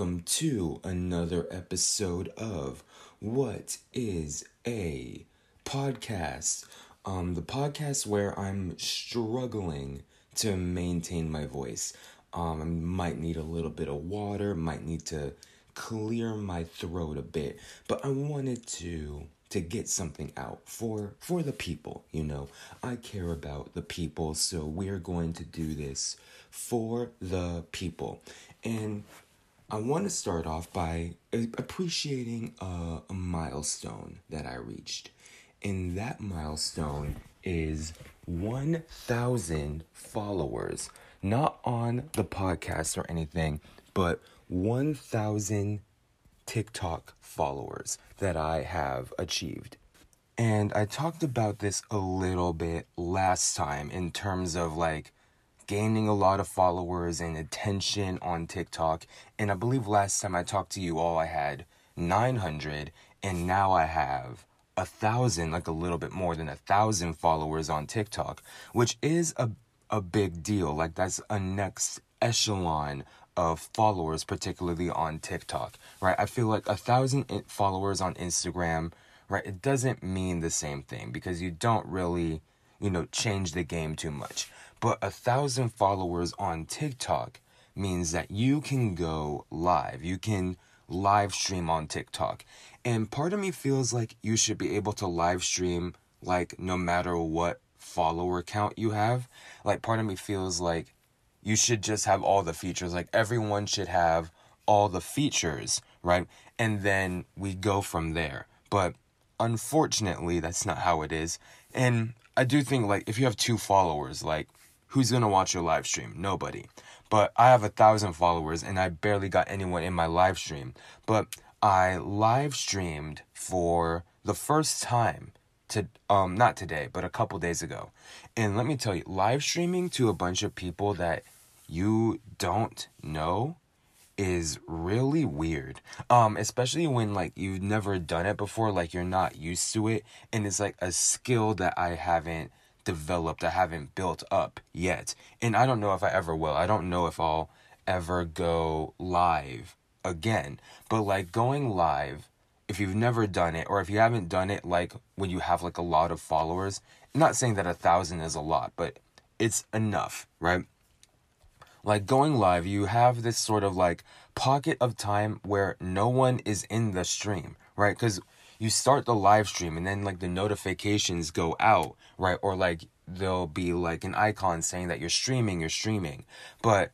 Welcome to another episode of What is a Podcast? Um, the podcast where I'm struggling to maintain my voice. Um, I might need a little bit of water, might need to clear my throat a bit, but I wanted to to get something out for for the people you know i care about the people so we're going to do this for the people and i want to start off by appreciating a, a milestone that i reached and that milestone is 1000 followers not on the podcast or anything but 1000 TikTok followers that I have achieved. And I talked about this a little bit last time in terms of like gaining a lot of followers and attention on TikTok. And I believe last time I talked to you all, I had 900, and now I have a thousand, like a little bit more than a thousand followers on TikTok, which is a, a big deal. Like, that's a next echelon of followers, particularly on TikTok, right? I feel like a thousand followers on Instagram, right? It doesn't mean the same thing because you don't really, you know, change the game too much. But a thousand followers on TikTok means that you can go live. You can live stream on TikTok. And part of me feels like you should be able to live stream like no matter what follower count you have. Like part of me feels like you should just have all the features. Like everyone should have all the features, right? And then we go from there. But unfortunately, that's not how it is. And I do think like if you have two followers, like who's gonna watch your live stream? Nobody. But I have a thousand followers and I barely got anyone in my live stream. But I live streamed for the first time to um not today, but a couple days ago. And let me tell you, live streaming to a bunch of people that you don't know is really weird. Um, especially when like you've never done it before, like you're not used to it, and it's like a skill that I haven't developed, I haven't built up yet. And I don't know if I ever will. I don't know if I'll ever go live again. But like going live if you've never done it or if you haven't done it like when you have like a lot of followers I'm not saying that a thousand is a lot but it's enough right like going live you have this sort of like pocket of time where no one is in the stream right because you start the live stream and then like the notifications go out right or like there'll be like an icon saying that you're streaming you're streaming but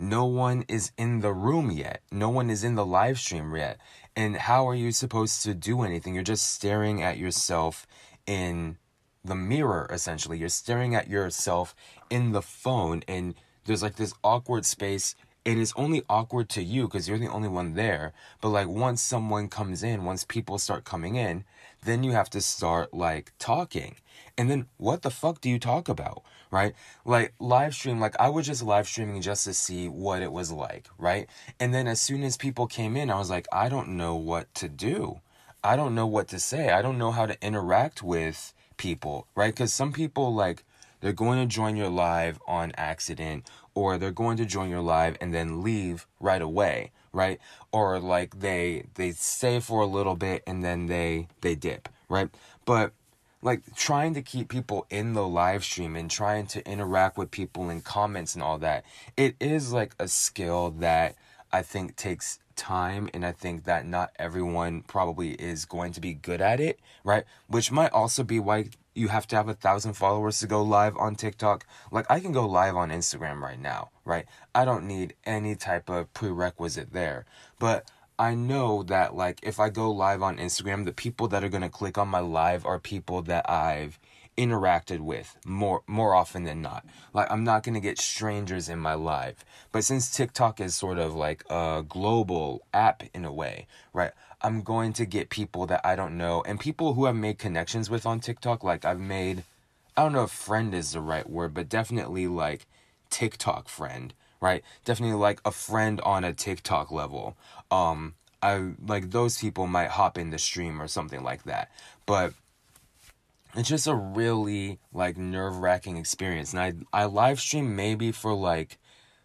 no one is in the room yet. No one is in the live stream yet. And how are you supposed to do anything? You're just staring at yourself in the mirror, essentially. You're staring at yourself in the phone, and there's like this awkward space. and It is only awkward to you because you're the only one there. But like once someone comes in, once people start coming in, then you have to start like talking. And then what the fuck do you talk about? Right? Like live stream, like I was just live streaming just to see what it was like, right? And then as soon as people came in, I was like, I don't know what to do. I don't know what to say. I don't know how to interact with people, right? Because some people like they're going to join your live on accident or they're going to join your live and then leave right away right? Or like they they stay for a little bit and then they they dip right? But like trying to keep people in the live stream and trying to interact with people in comments and all that it is like a skill that i think takes time and i think that not everyone probably is going to be good at it right? Which might also be why you have to have a thousand followers to go live on tiktok like i can go live on instagram right now right i don't need any type of prerequisite there but I know that like if I go live on Instagram, the people that are gonna click on my live are people that I've interacted with more more often than not. Like I'm not gonna get strangers in my live. But since TikTok is sort of like a global app in a way, right? I'm going to get people that I don't know and people who I've made connections with on TikTok. Like I've made I don't know if friend is the right word, but definitely like TikTok friend right? Definitely like a friend on a TikTok level. Um, I like those people might hop in the stream or something like that. But it's just a really like nerve wracking experience. And I I live stream maybe for like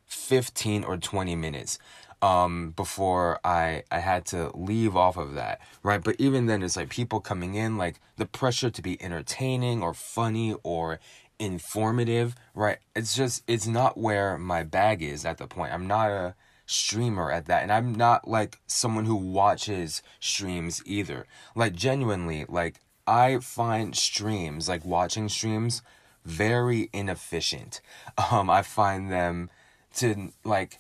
15 or 20 minutes um before I I had to leave off of that, right? But even then it's like people coming in like the pressure to be entertaining or funny or informative, right? It's just it's not where my bag is at the point. I'm not a streamer at that and I'm not like someone who watches streams either. Like genuinely, like I find streams, like watching streams very inefficient. Um I find them to like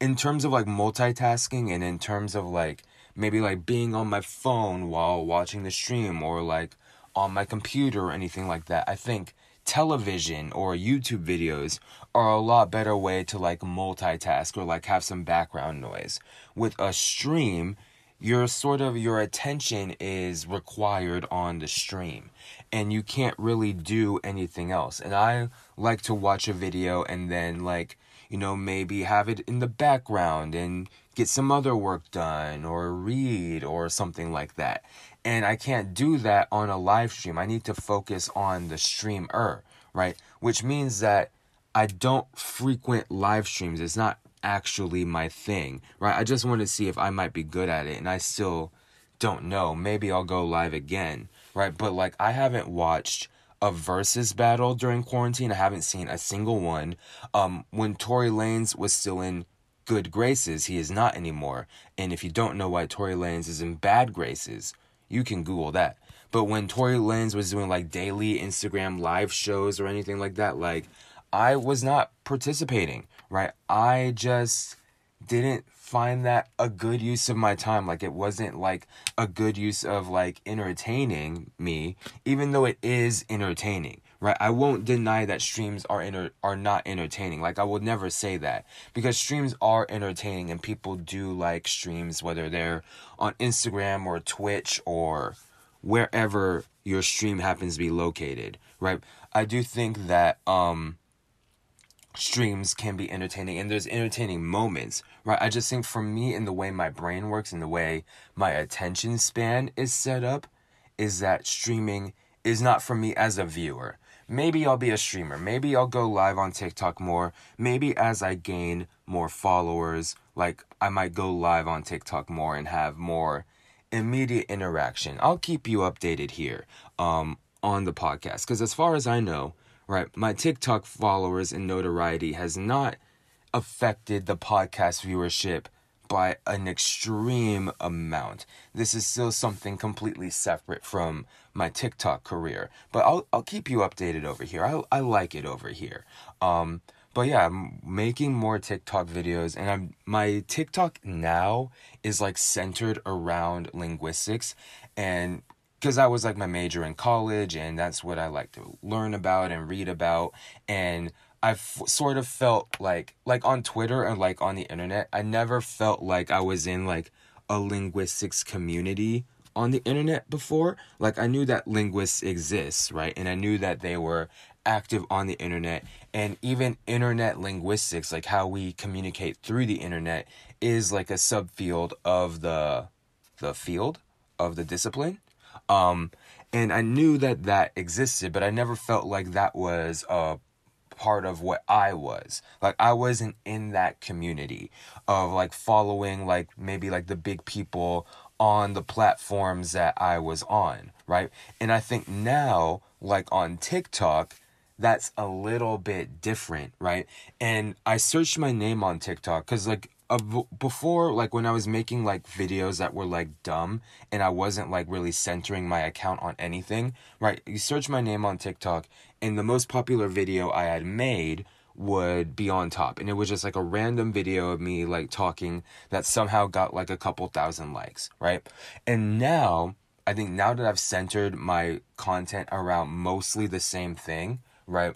in terms of like multitasking and in terms of like maybe like being on my phone while watching the stream or like on my computer or anything like that. I think television or YouTube videos are a lot better way to like multitask or like have some background noise. With a stream, your sort of your attention is required on the stream and you can't really do anything else. And I like to watch a video and then like you know, maybe have it in the background and get some other work done or read or something like that. And I can't do that on a live stream. I need to focus on the streamer, right? Which means that I don't frequent live streams. It's not actually my thing, right? I just want to see if I might be good at it and I still don't know. Maybe I'll go live again, right? But like I haven't watched a versus battle during quarantine. I haven't seen a single one. Um, when Tory Lanez was still in good graces, he is not anymore. And if you don't know why Tory Lanez is in bad graces, you can Google that. But when Tory Lanez was doing like daily Instagram live shows or anything like that, like I was not participating, right? I just didn't find that a good use of my time. Like it wasn't like a good use of like entertaining me, even though it is entertaining. Right? I won't deny that streams are inter- are not entertaining. Like I would never say that because streams are entertaining and people do like streams whether they're on Instagram or Twitch or wherever your stream happens to be located, right? I do think that um streams can be entertaining and there's entertaining moments, right? I just think for me in the way my brain works and the way my attention span is set up is that streaming is not for me as a viewer. Maybe I'll be a streamer. Maybe I'll go live on TikTok more. Maybe as I gain more followers, like I might go live on TikTok more and have more immediate interaction. I'll keep you updated here um, on the podcast because as far as I know, right? My TikTok followers and notoriety has not affected the podcast viewership by an extreme amount. This is still something completely separate from my TikTok career, but I'll I'll keep you updated over here. I I like it over here. Um but yeah, I'm making more TikTok videos and I'm my TikTok now is like centered around linguistics and because that was like my major in college and that's what I like to learn about and read about and I've sort of felt like like on Twitter and like on the internet I never felt like I was in like a linguistics community on the internet before. Like I knew that linguists exist right? And I knew that they were active on the internet and even internet linguistics like how we communicate through the internet is like a subfield of the the field of the discipline um, and I knew that that existed, but I never felt like that was a part of what I was. Like I wasn't in that community of like following like maybe like the big people on the platforms that I was on, right? And I think now like on TikTok that's a little bit different, right? And I searched my name on TikTok cuz like Uh, before like when I was making like videos that were like dumb and I wasn't like really centering my account on anything, right? You search my name on TikTok and the most popular video I had made would be on top and it was just like a random video of me like talking that somehow got like a couple thousand likes, right? And now I think now that I've centered my content around mostly the same thing, right?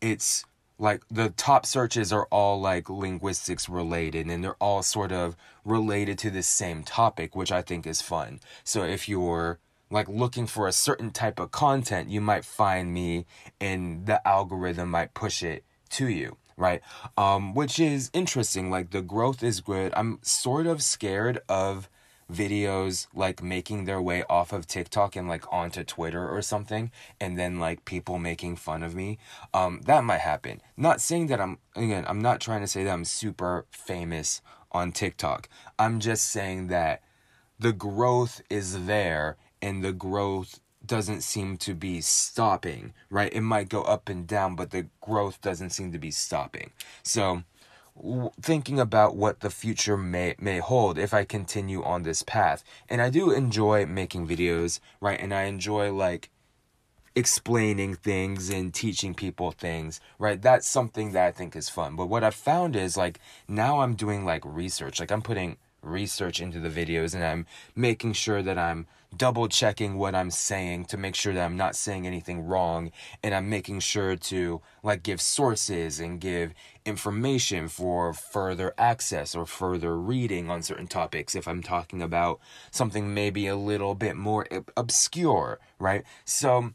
It's like the top searches are all like linguistics related and they're all sort of related to the same topic which i think is fun. So if you're like looking for a certain type of content you might find me and the algorithm might push it to you right? Um which is interesting like the growth is good. I'm sort of scared of videos like making their way off of TikTok and like onto Twitter or something and then like people making fun of me. Um that might happen. Not saying that I'm again, I'm not trying to say that I'm super famous on TikTok. I'm just saying that the growth is there and the growth doesn't seem to be stopping, right? It might go up and down, but the growth doesn't seem to be stopping. So, thinking about what the future may may hold if I continue on this path. And I do enjoy making videos, right? And I enjoy like explaining things and teaching people things, right? That's something that I think is fun. But what I've found is like now I'm doing like research. Like I'm putting research into the videos and I'm making sure that I'm double checking what I'm saying to make sure that I'm not saying anything wrong and I'm making sure to like give sources and give information for further access or further reading on certain topics if I'm talking about something maybe a little bit more eh, obscure, right? So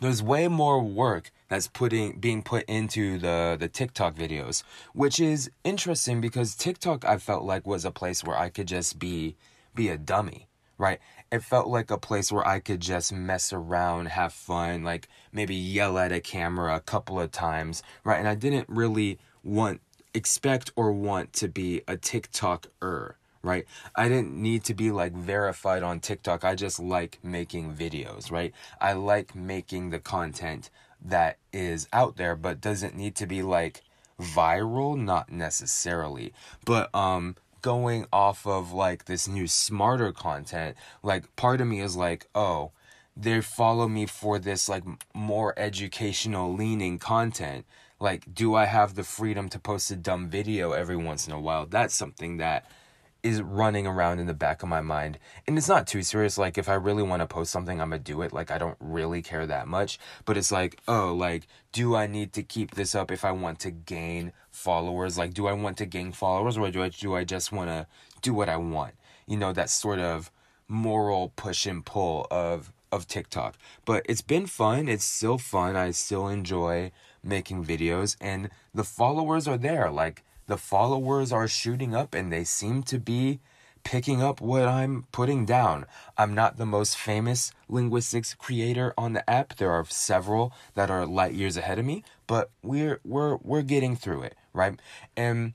there's way more work that's putting being put into the the TikTok videos, which is interesting because TikTok I felt like was a place where I could just be be a dummy, right? It felt like a place where I could just mess around, have fun, like maybe yell at a camera a couple of times, right? And I didn't really want expect or want to be a TikToker, right? I didn't need to be like verified on TikTok. I just like making videos, right? I like making the content that is out there but doesn't need to be like viral, not necessarily. But um going off of like this new smarter content, like part of me is like, "Oh, they follow me for this like more educational leaning content." Like, do I have the freedom to post a dumb video every once in a while? That's something that is running around in the back of my mind. And it's not too serious. Like, if I really want to post something, I'm going to do it. Like, I don't really care that much. But it's like, oh, like, do I need to keep this up if I want to gain followers? Like, do I want to gain followers or do I, do I just want to do what I want? You know, that sort of moral push and pull of of TikTok. But it's been fun. It's still fun. I still enjoy making videos and the followers are there. Like the followers are shooting up and they seem to be picking up what I'm putting down. I'm not the most famous linguistics creator on the app. There are several that are light years ahead of me, but we're we're we're getting through it, right? And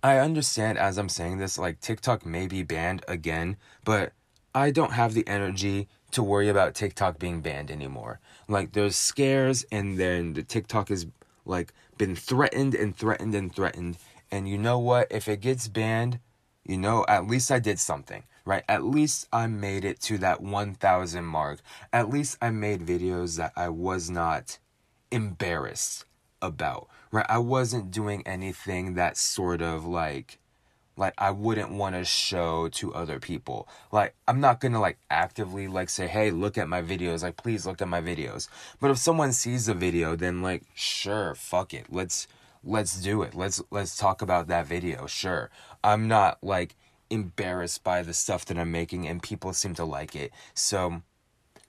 I understand as I'm saying this like TikTok may be banned again, but I don't have the energy to worry about TikTok being banned anymore. Like there's scares and then the TikTok is like been threatened and threatened and threatened. And you know what? If it gets banned, you know, at least I did something, right? At least I made it to that 1000 mark. At least I made videos that I was not embarrassed about, right? I wasn't doing anything that sort of like like I wouldn't want to show to other people. Like I'm not going to like actively like say, "Hey, look at my videos." Like please look at my videos. But if someone sees the video, then like sure, fuck it. Let's let's do it. Let's let's talk about that video. Sure. I'm not like embarrassed by the stuff that I'm making and people seem to like it. So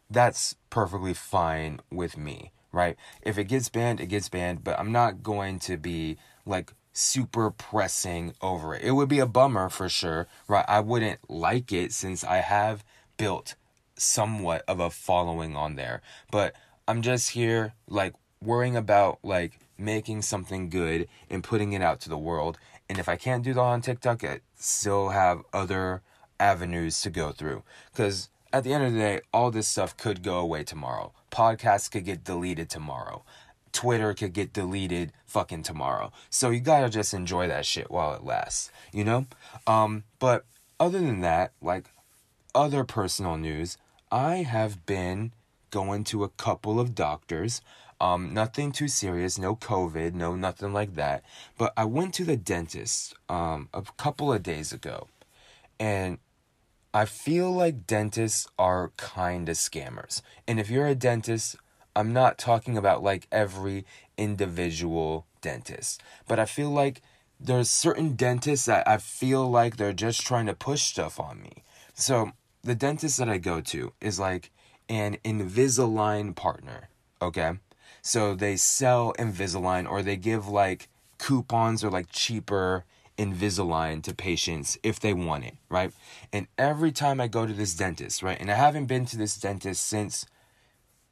that's perfectly fine with me, right? If it gets banned, it gets banned, but I'm not going to be like super pressing over it. It would be a bummer for sure, right? I wouldn't like it since I have built somewhat of a following on there. But I'm just here like worrying about like making something good and putting it out to the world. And if I can't do that on TikTok, I still have other avenues to go through. Because at the end of the day, all this stuff could go away tomorrow. Podcasts could get deleted tomorrow. Twitter could get deleted fucking tomorrow. So you gotta just enjoy that shit while it lasts, you know? Um, but other than that, like other personal news, I have been going to a couple of doctors. Um, nothing too serious, no COVID, no nothing like that. But I went to the dentist um, a couple of days ago. And I feel like dentists are kind of scammers. And if you're a dentist, I'm not talking about like every individual dentist, but I feel like there's certain dentists that I feel like they're just trying to push stuff on me. So the dentist that I go to is like an Invisalign partner, okay? So they sell Invisalign or they give like coupons or like cheaper Invisalign to patients if they want it, right? And every time I go to this dentist, right, and I haven't been to this dentist since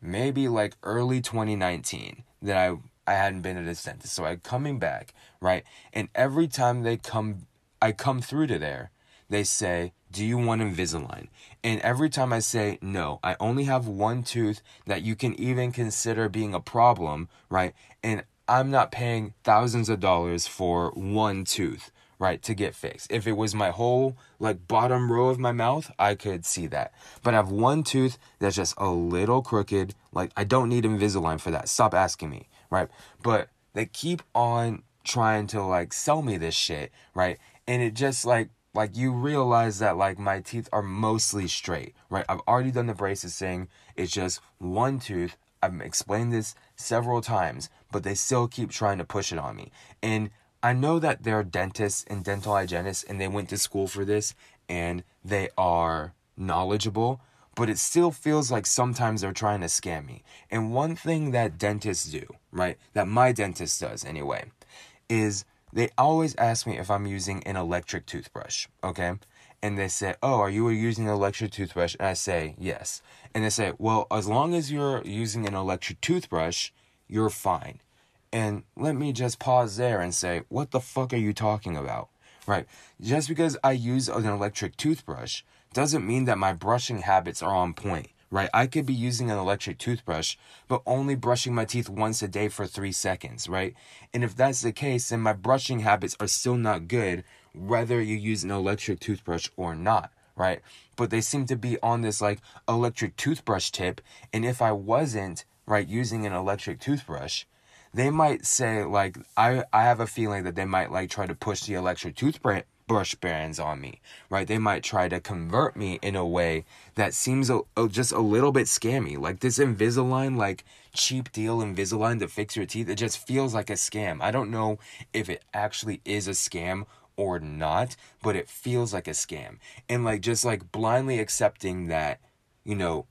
maybe like early 2019 that I I hadn't been to this dentist. So I coming back, right? And every time they come I come through to there, they say, Do you want Invisalign? And every time I say, No, I only have one tooth that you can even consider being a problem, right? And I'm not paying thousands of dollars for one tooth, right, to get fixed. If it was my whole, like, bottom row of my mouth, I could see that. But I have one tooth that's just a little crooked. Like, I don't need Invisalign for that. Stop asking me, right? But they keep on trying to, like, sell me this shit, right? And it just, like, like you realize that like my teeth are mostly straight, right? I've already done the braces thing. It's just one tooth. I've explained this several times, but they still keep trying to push it on me. And I know that they're dentists and dental hygienists and they went to school for this and they are knowledgeable, but it still feels like sometimes they're trying to scam me. And one thing that dentists do, right, that my dentist does anyway, is they always ask me if I'm using an electric toothbrush, okay? And they say, Oh, are you using an electric toothbrush? And I say, Yes. And they say, Well, as long as you're using an electric toothbrush, you're fine. And let me just pause there and say, What the fuck are you talking about? Right? Just because I use an electric toothbrush doesn't mean that my brushing habits are on point right? I could be using an electric toothbrush, but only brushing my teeth once a day for three seconds, right? And if that's the case, then my brushing habits are still not good, whether you use an electric toothbrush or not, right? But they seem to be on this like electric toothbrush tip. And if I wasn't, right, using an electric toothbrush, they might say like I I have a feeling that they might like try to push the electric toothbrush brush brands on me, right? They might try to convert me in a way that seems a, a, just a little bit scammy. Like this Invisalign, like cheap deal Invisalign to fix your teeth, it just feels like a scam. I don't know if it actually is a scam or not, but it feels like a scam. And like just like blindly accepting that, you know,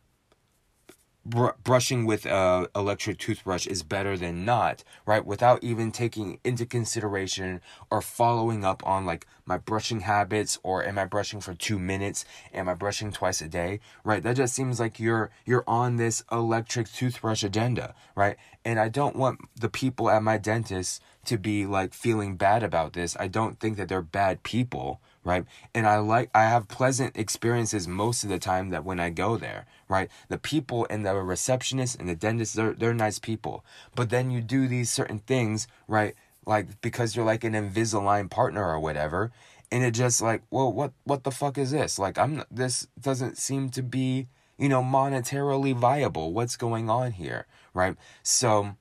br- brushing with a electric toothbrush is better than not, right? Without even taking into consideration or following up on like my brushing habits or am I brushing for 2 minutes? Am I brushing twice a day? Right? That just seems like you're you're on this electric toothbrush agenda, right? And I don't want the people at my dentist to be like feeling bad about this. I don't think that they're bad people, right? And I like I have pleasant experiences most of the time that when I go there, right? The people and the receptionist and the dentist they're they're nice people. But then you do these certain things, right? Like because you're like an Invisalign partner or whatever, and it just like, well, what what the fuck is this? Like I'm this doesn't seem to be, you know, monetarily viable. What's going on here, right? So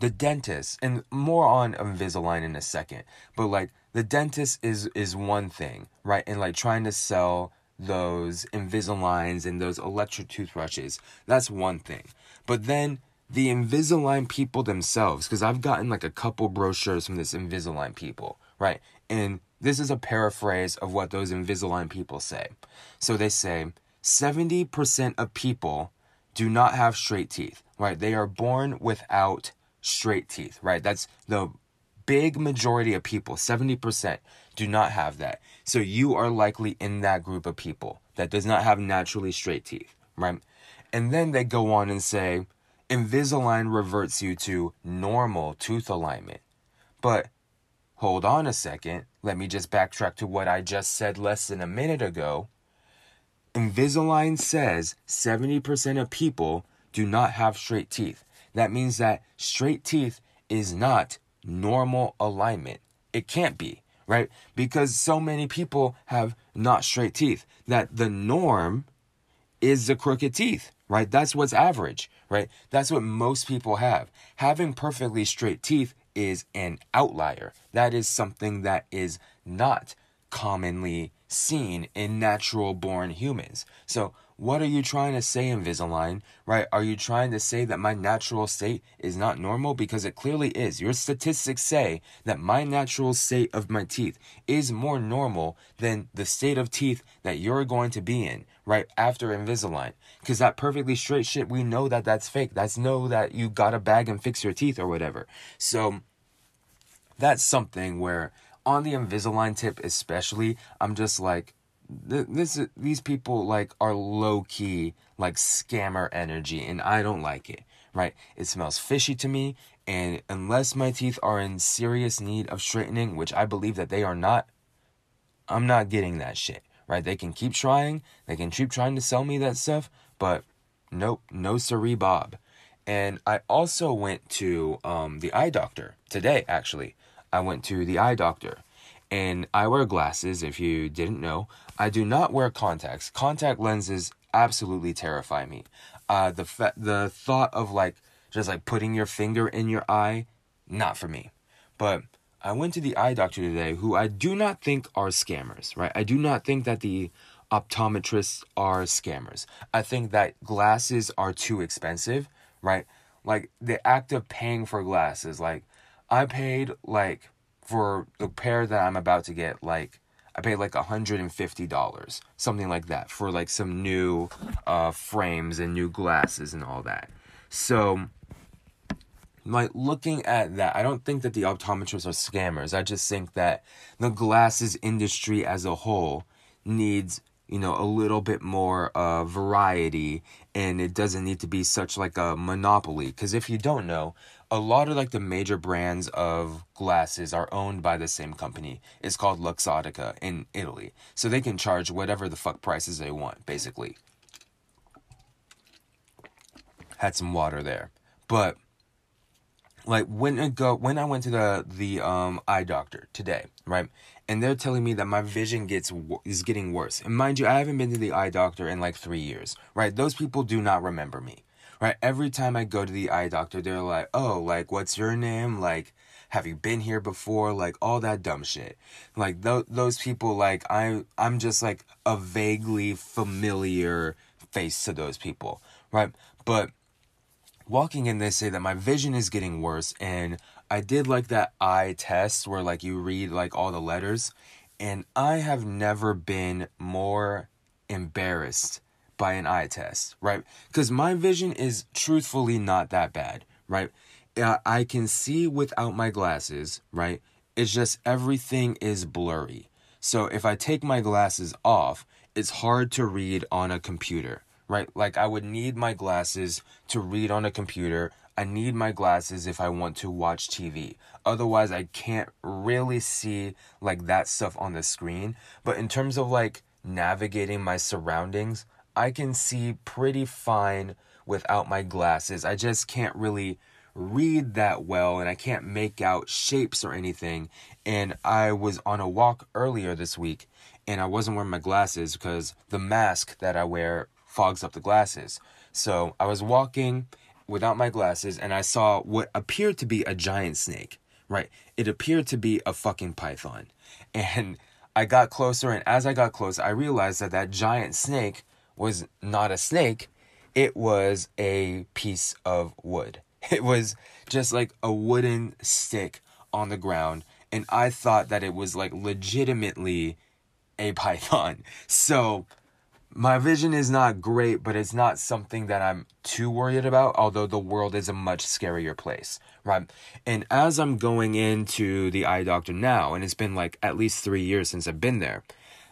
the dentist and more on Invisalign in a second, but like the dentist is is one thing, right? And like trying to sell those Invisaligns and those electric toothbrushes, that's one thing. But then the Invisalign people themselves, because I've gotten like a couple brochures from this Invisalign people, right? And this is a paraphrase of what those Invisalign people say. So they say 70% of people do not have straight teeth, right? They are born without straight teeth, right? That's the big majority of people, 70%, do not have that. So you are likely in that group of people that does not have naturally straight teeth, right? And then they go on and say Invisalign reverts you to normal tooth alignment. But hold on a second, let me just backtrack to what I just said less than a minute ago. Invisalign says 70% of people do not have straight teeth. That means that straight teeth is not normal alignment. It can't be, right? Because so many people have not straight teeth that the norm is the crooked teeth, right? That's what's average, right? That's what most people have. Having perfectly straight teeth is an outlier. That is something that is not commonly seen in natural born humans. So what are you trying to say, Invisalign? Right? Are you trying to say that my natural state is not normal? Because it clearly is. Your statistics say that my natural state of my teeth is more normal than the state of teeth that you're going to be in, right? After Invisalign. Because that perfectly straight shit, we know that that's fake. That's know that you got a bag and fix your teeth or whatever. So that's something where on the Invisalign tip especially, I'm just like this these people like are low key like scammer energy and I don't like it, right? It smells fishy to me and unless my teeth are in serious need of straightening, which I believe that they are not, I'm not getting that shit, right? They can keep trying, they can keep trying to sell me that stuff, but nope, no siree bob. And I also went to um, the eye doctor today, actually. I went to the eye doctor and I wear glasses, if you didn't know. I do not wear contacts. Contact lenses absolutely terrify me. Uh, the fa- the thought of like just like putting your finger in your eye, not for me. But I went to the eye doctor today, who I do not think are scammers, right? I do not think that the optometrists are scammers. I think that glasses are too expensive, right? Like the act of paying for glasses, like I paid like for the pair that I'm about to get, like I paid like $150, something like that, for like some new uh, frames and new glasses and all that. So, like looking at that, I don't think that the optometrists are scammers. I just think that the glasses industry as a whole needs you know a little bit more uh, variety and it doesn't need to be such like a monopoly because if you don't know a lot of like the major brands of glasses are owned by the same company it's called luxottica in italy so they can charge whatever the fuck prices they want basically had some water there but like when I go when I went to the the um eye doctor today, right? And they're telling me that my vision gets is getting worse. And mind you, I haven't been to the eye doctor in like 3 years, right? Those people do not remember me. Right? Every time I go to the eye doctor, they're like, "Oh, like what's your name? Like have you been here before? Like all that dumb shit." Like th- those people like I I'm just like a vaguely familiar face to those people, right? But walking in, they say that my vision is getting worse. And I did like that eye test where like you read like all the letters. And I have never been more embarrassed by an eye test, right? Because my vision is truthfully not that bad, right? I can see without my glasses, right? It's just everything is blurry. So if I take my glasses off, it's hard to read on a computer, right? Like I would need my glasses to read on a computer. I need my glasses if I want to watch TV. Otherwise, I can't really see like that stuff on the screen. But in terms of like navigating my surroundings, I can see pretty fine without my glasses. I just can't really read that well and I can't make out shapes or anything. And I was on a walk earlier this week and I wasn't wearing my glasses because the mask that I wear fogs up the glasses. So I was walking without my glasses and I saw what appeared to be a giant snake, right? It appeared to be a fucking python. And I got closer, and as I got close, I realized that that giant snake was not a snake, it was a piece of wood. It was just like a wooden stick on the ground, and I thought that it was like legitimately a python. So my vision is not great, but it's not something that I'm too worried about, although the world is a much scarier place, right? And as I'm going into the eye doctor now, and it's been like at least three years since I've been there,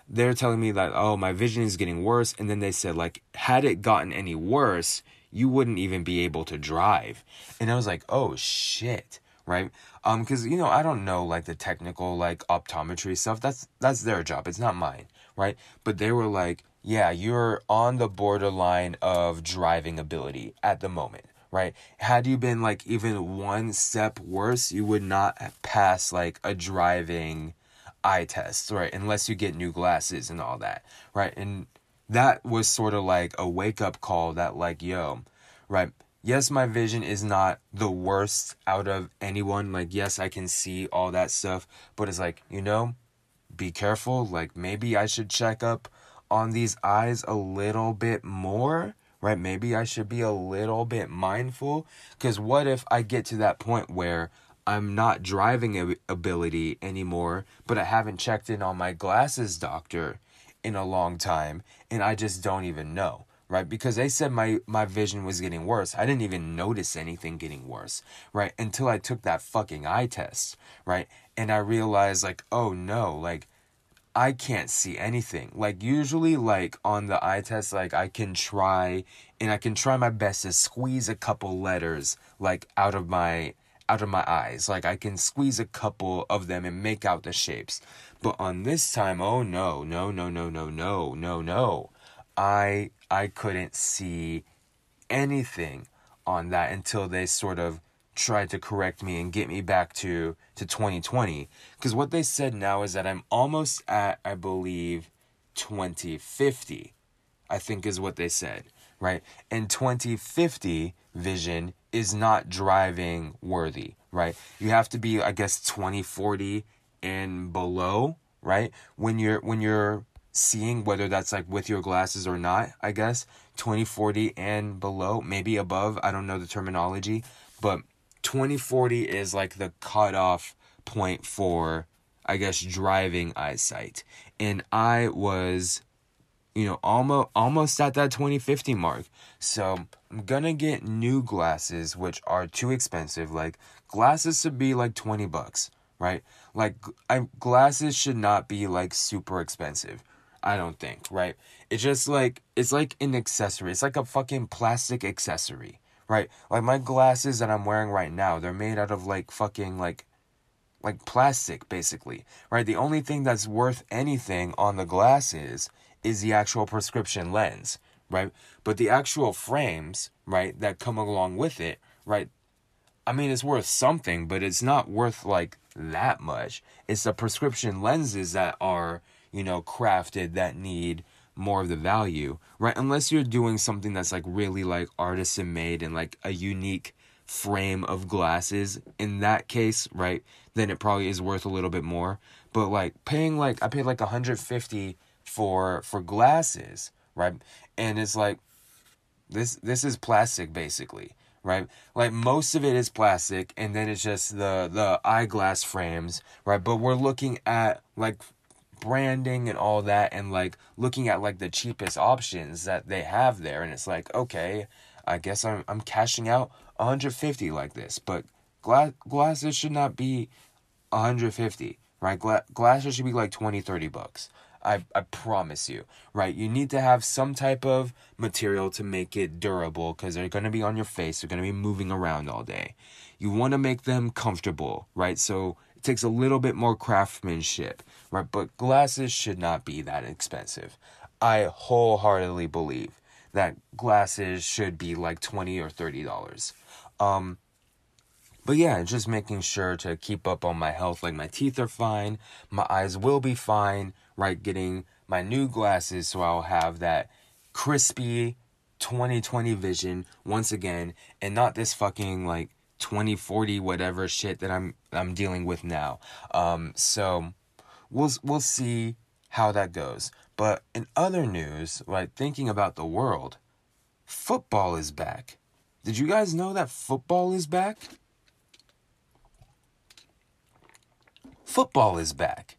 they're telling me that, oh, my vision is getting worse. And then they said, like, had it gotten any worse, you wouldn't even be able to drive. And I was like, oh, shit right um because you know i don't know like the technical like optometry stuff that's that's their job it's not mine right but they were like yeah, you're on the borderline of driving ability at the moment, right? Had you been like even one step worse, you would not pass like a driving eye tests, right? Unless you get new glasses and all that, right? And that was sort of like a wake up call that, like, yo, right? Yes, my vision is not the worst out of anyone. Like, yes, I can see all that stuff, but it's like, you know, be careful. Like, maybe I should check up on these eyes a little bit more, right? Maybe I should be a little bit mindful. Because what if I get to that point where I'm not driving ability anymore, but I haven't checked in on my glasses doctor in a long time and I just don't even know, right? Because they said my my vision was getting worse. I didn't even notice anything getting worse, right? Until I took that fucking eye test, right? and I realized like, oh no, like I can't see anything. Like usually like on the eye test like I can try and I can try my best to squeeze a couple letters like out of my out of my eyes. Like I can squeeze a couple of them and make out the shapes. But on this time, oh no, no, no, no, no, no, no, no. I I couldn't see anything on that until they sort of tried to correct me and get me back to to 2020 because what they said now is that I'm almost at I believe 2050 I think is what they said right and 2050 vision is not driving worthy right you have to be I guess 2040 and below right when you're when you're seeing whether that's like with your glasses or not I guess 2040 and below maybe above I don't know the terminology but 2040 is like the cutoff point for, I guess, driving eyesight. And I was, you know, almost almost at that 2050 mark. So I'm gonna get new glasses, which are too expensive. Like glasses should be like 20 bucks, right? Like I glasses should not be like super expensive. I don't think, right? It's just like it's like an accessory. It's like a fucking plastic accessory right? Like my glasses that I'm wearing right now, they're made out of like fucking like like plastic basically, right? The only thing that's worth anything on the glasses is the actual prescription lens, right? But the actual frames, right, that come along with it, right? I mean, it's worth something, but it's not worth like that much. It's the prescription lenses that are, you know, crafted that need more of the value, right? Unless you're doing something that's like really like artisan made and like a unique frame of glasses. In that case, right, then it probably is worth a little bit more. But like paying like I paid like 150 for for glasses, right? And it's like this this is plastic basically right? Like most of it is plastic and then it's just the the eyeglass frames right? But we're looking at like branding and all that and like looking at like the cheapest options that they have there and it's like okay i guess i'm, I'm cashing out 150 like this but glass glasses should not be 150 right? Gla- glasses should be like 20 30 bucks I, I promise you, right? You need to have some type of material to make it durable because they're going to be on your face. They're going to be moving around all day. You want to make them comfortable, right? So it takes a little bit more craftsmanship, right? But glasses should not be that expensive. I wholeheartedly believe that glasses should be like 20 or 30 dollars. Um but yeah, just making sure to keep up on my health like my teeth are fine, my eyes will be fine, right? Getting my new glasses so I'll have that crispy 2020 vision once again and not this fucking like 2040 whatever shit that I'm I'm dealing with now. Um so we'll we'll see how that goes. But in other news, like thinking about the world, football is back. Did you guys know that football is back? Football is back.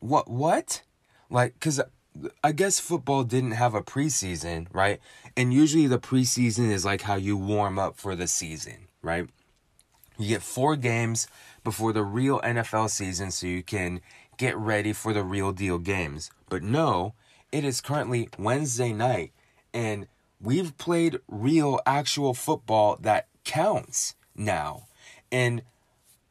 What what? Like cuz I guess football didn't have a preseason, right? And usually the preseason is like how you warm up for the season, right? You get four games before the real NFL season so you can get ready for the real deal games. But no, it is currently Wednesday night and we've played real actual football that counts now. And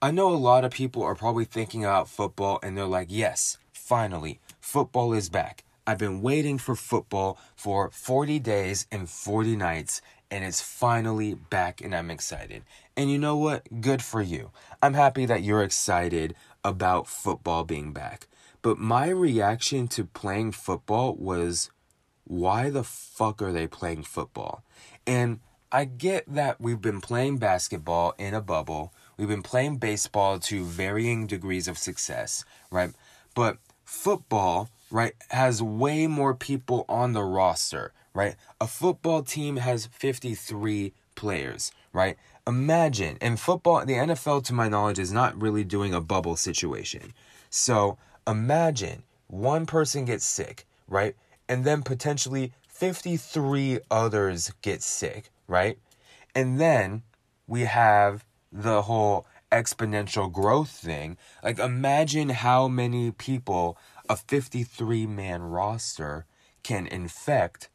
I know a lot of people are probably thinking about football and they're like, yes, finally, football is back. I've been waiting for football for 40 days and 40 nights, and it's finally back, and I'm excited. And you know what? Good for you. I'm happy that you're excited about football being back. But my reaction to playing football was, why the fuck are they playing football? And I get that we've been playing basketball in a bubble. We've been playing baseball to varying degrees of success, right? But football, right, has way more people on the roster, right? A football team has 53 players, right? Imagine, in football, the NFL, to my knowledge, is not really doing a bubble situation. So imagine one person gets sick, right? And then potentially 53 others get sick, right? And then we have the whole exponential growth thing. Like, imagine how many people a 53 man roster can infect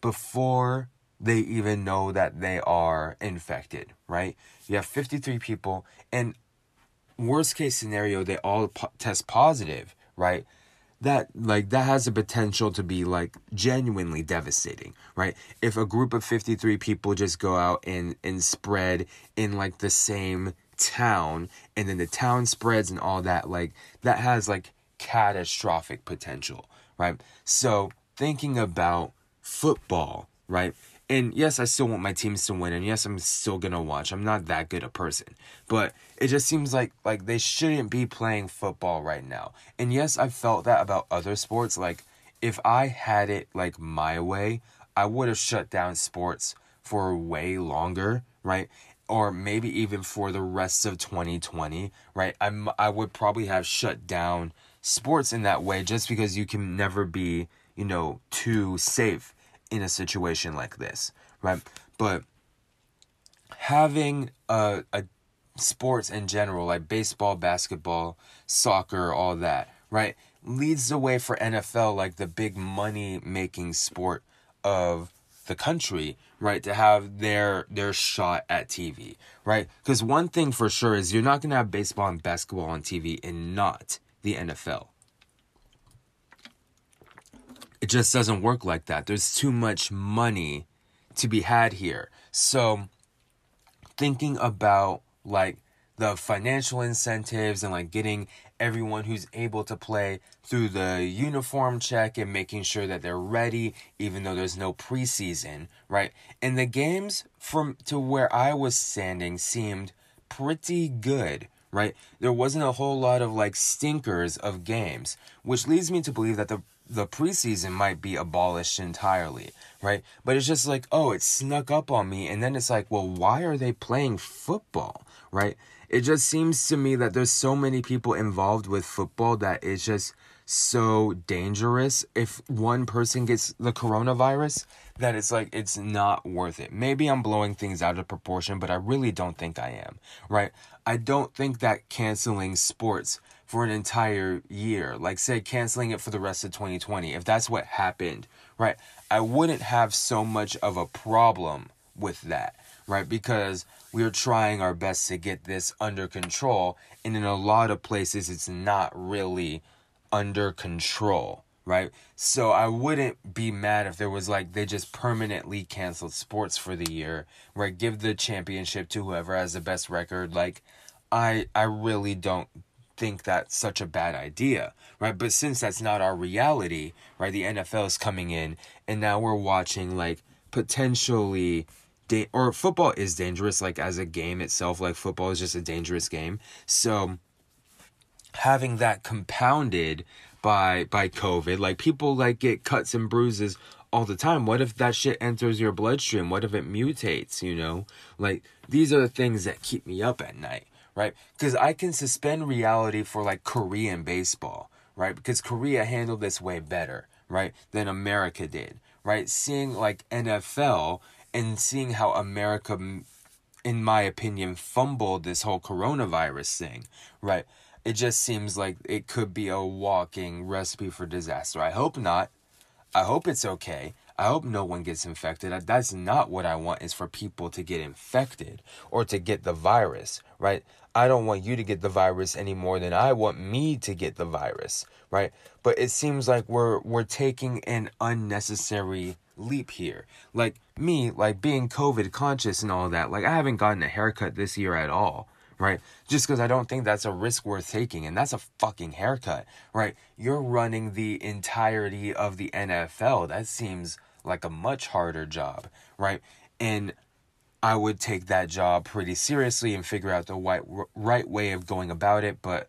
before they even know that they are infected, right? You have 53 people, and worst case scenario, they all po- test positive, right? That like that has the potential to be like genuinely devastating, right? If a group of 53 people just go out and and spread in like the same town and then the town spreads and all that like that has like catastrophic potential, right? So, thinking about football, right? And yes, I still want my teams to win, and yes, I'm still gonna watch. I'm not that good a person, but it just seems like like they shouldn't be playing football right now. And yes, I've felt that about other sports. Like if I had it like my way, I would have shut down sports for way longer, right? Or maybe even for the rest of 2020, right? I'm I would probably have shut down sports in that way just because you can never be, you know, too safe in a situation like this, right? But having a, a sports in general, like baseball, basketball, soccer, all that, right, leads the way for NFL, like the big money making sport of the country, right, to have their their shot at TV, right? Because one thing for sure is you're not gonna have baseball and basketball on TV and not the NFL it just doesn't work like that. There's too much money to be had here. So thinking about like the financial incentives and like getting everyone who's able to play through the uniform check and making sure that they're ready even though there's no preseason, right? And the games from to where I was standing seemed pretty good, right? There wasn't a whole lot of like stinkers of games, which leads me to believe that the the preseason might be abolished entirely, right? But it's just like, oh, it snuck up on me. And then it's like, well, why are they playing football, right? It just seems to me that there's so many people involved with football that it's just so dangerous if one person gets the coronavirus that it's like it's not worth it. Maybe I'm blowing things out of proportion, but I really don't think I am, right? I don't think that canceling sports for an entire year, like say canceling it for the rest of 2020, if that's what happened, right? I wouldn't have so much of a problem with that, right? Because we're trying our best to get this under control, and in a lot of places, it's not really under control, right? So I wouldn't be mad if there was like they just permanently canceled sports for the year, where give the championship to whoever has the best record. Like, I I really don't think that's such a bad idea, right? But since that's not our reality, right? The NFL is coming in, and now we're watching like potentially. Da- or football is dangerous like as a game itself like football is just a dangerous game so having that compounded by by covid like people like get cuts and bruises all the time what if that shit enters your bloodstream what if it mutates you know like these are the things that keep me up at night right? Because I can suspend reality for like Korean baseball, right? Because Korea handled this way better, right, than America did, right? Seeing like NFL and seeing how America, in my opinion, fumbled this whole coronavirus thing, right? It just seems like it could be a walking recipe for disaster. I hope not. I hope it's okay. I hope no one gets infected. That's not what I want is for people to get infected or to get the virus, right? I don't want you to get the virus any more than I want me to get the virus, right? But it seems like we're we're taking an unnecessary leap here. Like me, like being COVID conscious and all that, like I haven't gotten a haircut this year at all, right? Just because I don't think that's a risk worth taking, and that's a fucking haircut, right? You're running the entirety of the NFL. That seems like a much harder job, right? And I would take that job pretty seriously and figure out the right, right way of going about it, but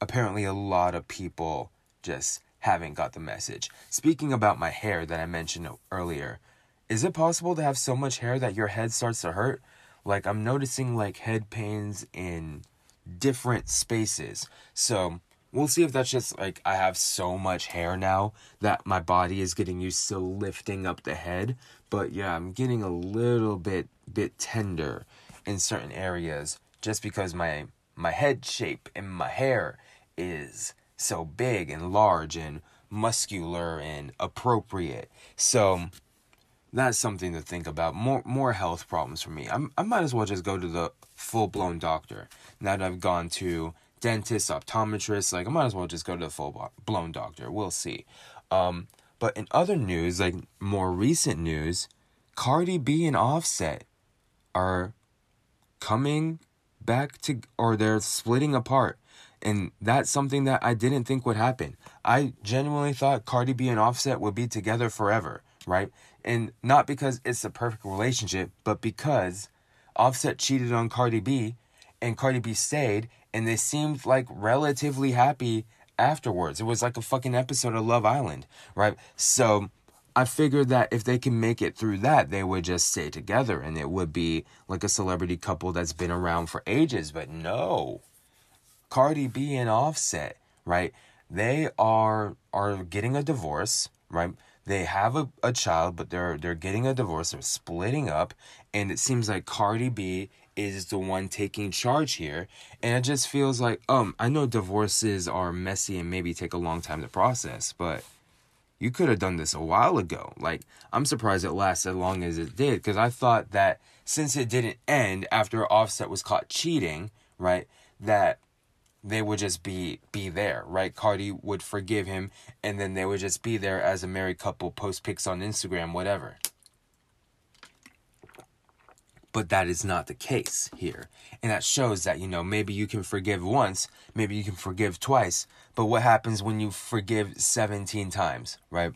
apparently a lot of people just haven't got the message. Speaking about my hair that I mentioned earlier, is it possible to have so much hair that your head starts to hurt? Like I'm noticing like head pains in different spaces. So, we'll see if that's just like I have so much hair now that my body is getting used to lifting up the head. But yeah, I'm getting a little bit bit tender in certain areas just because my my head shape and my hair is so big and large and muscular and appropriate. So that's something to think about. More more health problems for me. I'm, I might as well just go to the full blown doctor now that I've gone to dentist, optometrist. Like I might as well just go to the full blown doctor. We'll see. Um, but in other news, like more recent news, Cardi B and Offset are coming back to, or they're splitting apart. And that's something that I didn't think would happen. I genuinely thought Cardi B and Offset would be together forever, right? And not because it's a perfect relationship, but because Offset cheated on Cardi B and Cardi B stayed and they seemed like relatively happy afterwards. It was like a fucking episode of Love Island, right? So I figured that if they can make it through that, they would just stay together and it would be like a celebrity couple that's been around for ages. But no. Cardi B and Offset, right? They are are getting a divorce, right? They have a, a child, but they're they're getting a divorce, they're splitting up, and it seems like Cardi B is the one taking charge here. And it just feels like, um, I know divorces are messy and maybe take a long time to process, but you could have done this a while ago. Like, I'm surprised it lasted as long as it did because I thought that since it didn't end after Offset was caught cheating, right, that they would just be be there, right? Cardi would forgive him and then they would just be there as a married couple, post pics on Instagram, whatever. But that is not the case here. And that shows that, you know, maybe you can forgive once, maybe you can forgive twice, but what happens when you forgive 17 times, right?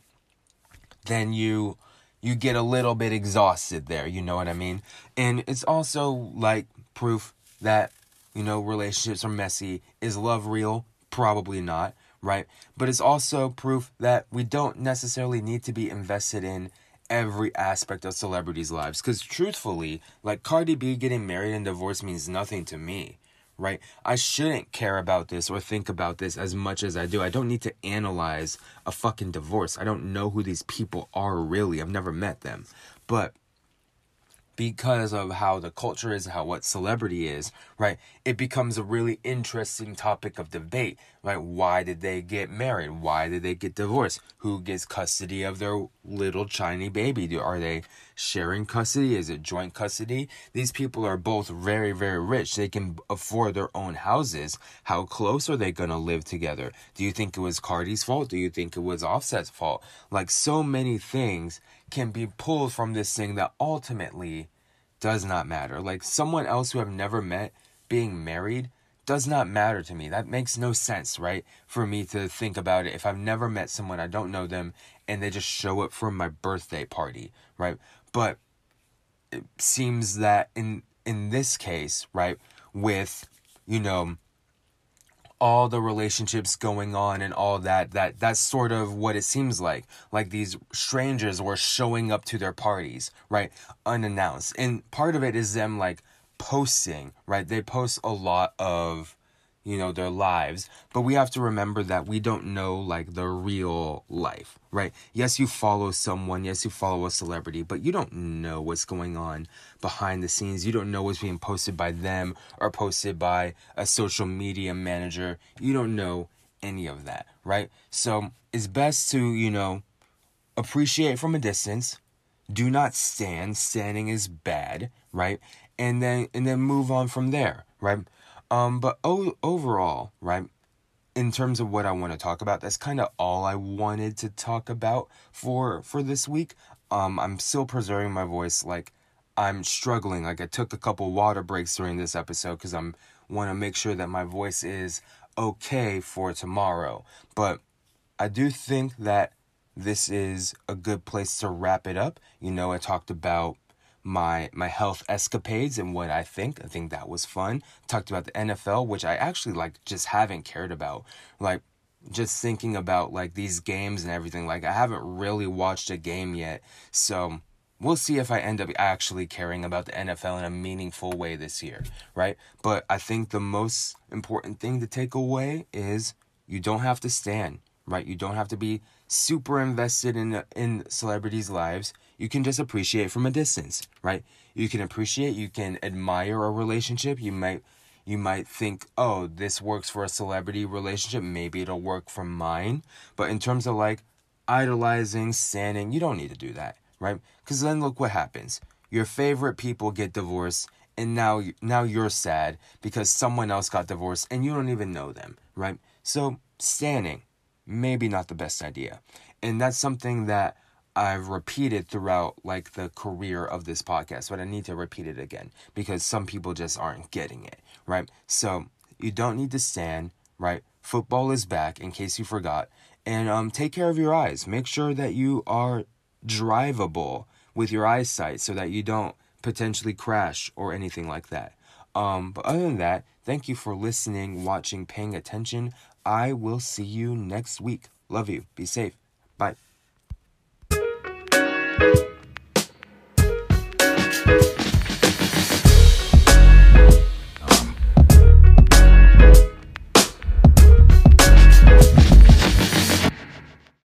Then you you get a little bit exhausted there, you know what I mean? And it's also like proof that, you know, relationships are messy. Is love real? Probably not, right? But it's also proof that we don't necessarily need to be invested in every aspect of celebrities' lives. Because truthfully, like Cardi B getting married and divorced means nothing to me, right? I shouldn't care about this or think about this as much as I do. I don't need to analyze a fucking divorce. I don't know who these people are really. I've never met them. But because of how the culture is, how what celebrity is, right? It becomes a really interesting topic of debate, right? Why did they get married? Why did they get divorced? Who gets custody of their little tiny baby? Are they sharing custody? Is it joint custody? These people are both very, very rich. They can afford their own houses. How close are they going to live together? Do you think it was Cardi's fault? Do you think it was Offset's fault? Like so many things can be pulled from this thing that ultimately does not matter. Like someone else who I've never met being married does not matter to me. That makes no sense, right? For me to think about it. If I've never met someone, I don't know them, and they just show up for my birthday party, right? But it seems that in in this case, right, with you know all the relationships going on and all that that that's sort of what it seems like. Like these strangers were showing up to their parties right? Unannounced. And part of it is them like posting right? They post a lot of you know their lives but we have to remember that we don't know like the real life right? Yes you follow someone yes you follow a celebrity but you don't know what's going on behind the scenes. You don't know what's being posted by them or posted by a social media manager. You don't know any of that right? So it's best to you know appreciate from a distance. Do not stand. Standing is bad right? And then and then move on from there right um, but o- overall, right, in terms of what I want to talk about, that's kind of all I wanted to talk about for for this week. Um, I'm still preserving my voice. Like I'm struggling. Like I took a couple water breaks during this episode because I'm want to make sure that my voice is okay for tomorrow. But I do think that this is a good place to wrap it up. You know, I talked about my my health escapades and what I think. I think that was fun. Talked about the NFL, which I actually like just haven't cared about. Like just thinking about like these games and everything. Like I haven't really watched a game yet. So we'll see if I end up actually caring about the NFL in a meaningful way this year, right? But I think the most important thing to take away is you don't have to stand, right? You don't have to be super invested in in celebrities' lives you can just appreciate from a distance, right? You can appreciate, you can admire a relationship. You might, You might think, oh, this works for a celebrity relationship. Maybe it'll work for mine. But in terms of like idolizing, standing, you don't need to do that, right? Because then look what happens. Your favorite people get divorced, and now now you're sad because someone else got divorced and you don't even know them, right? So standing, maybe not the best idea. And that's something that I've repeated throughout like the career of this podcast, but I need to repeat it again because some people just aren't getting it, right? So you don't need to stand, right? Football is back in case you forgot. And um take care of your eyes. Make sure that you are drivable with your eyesight so that you don't potentially crash or anything like that. Um, but other than that, thank you for listening, watching, paying attention. I will see you next week. Love you. Be safe. Bye.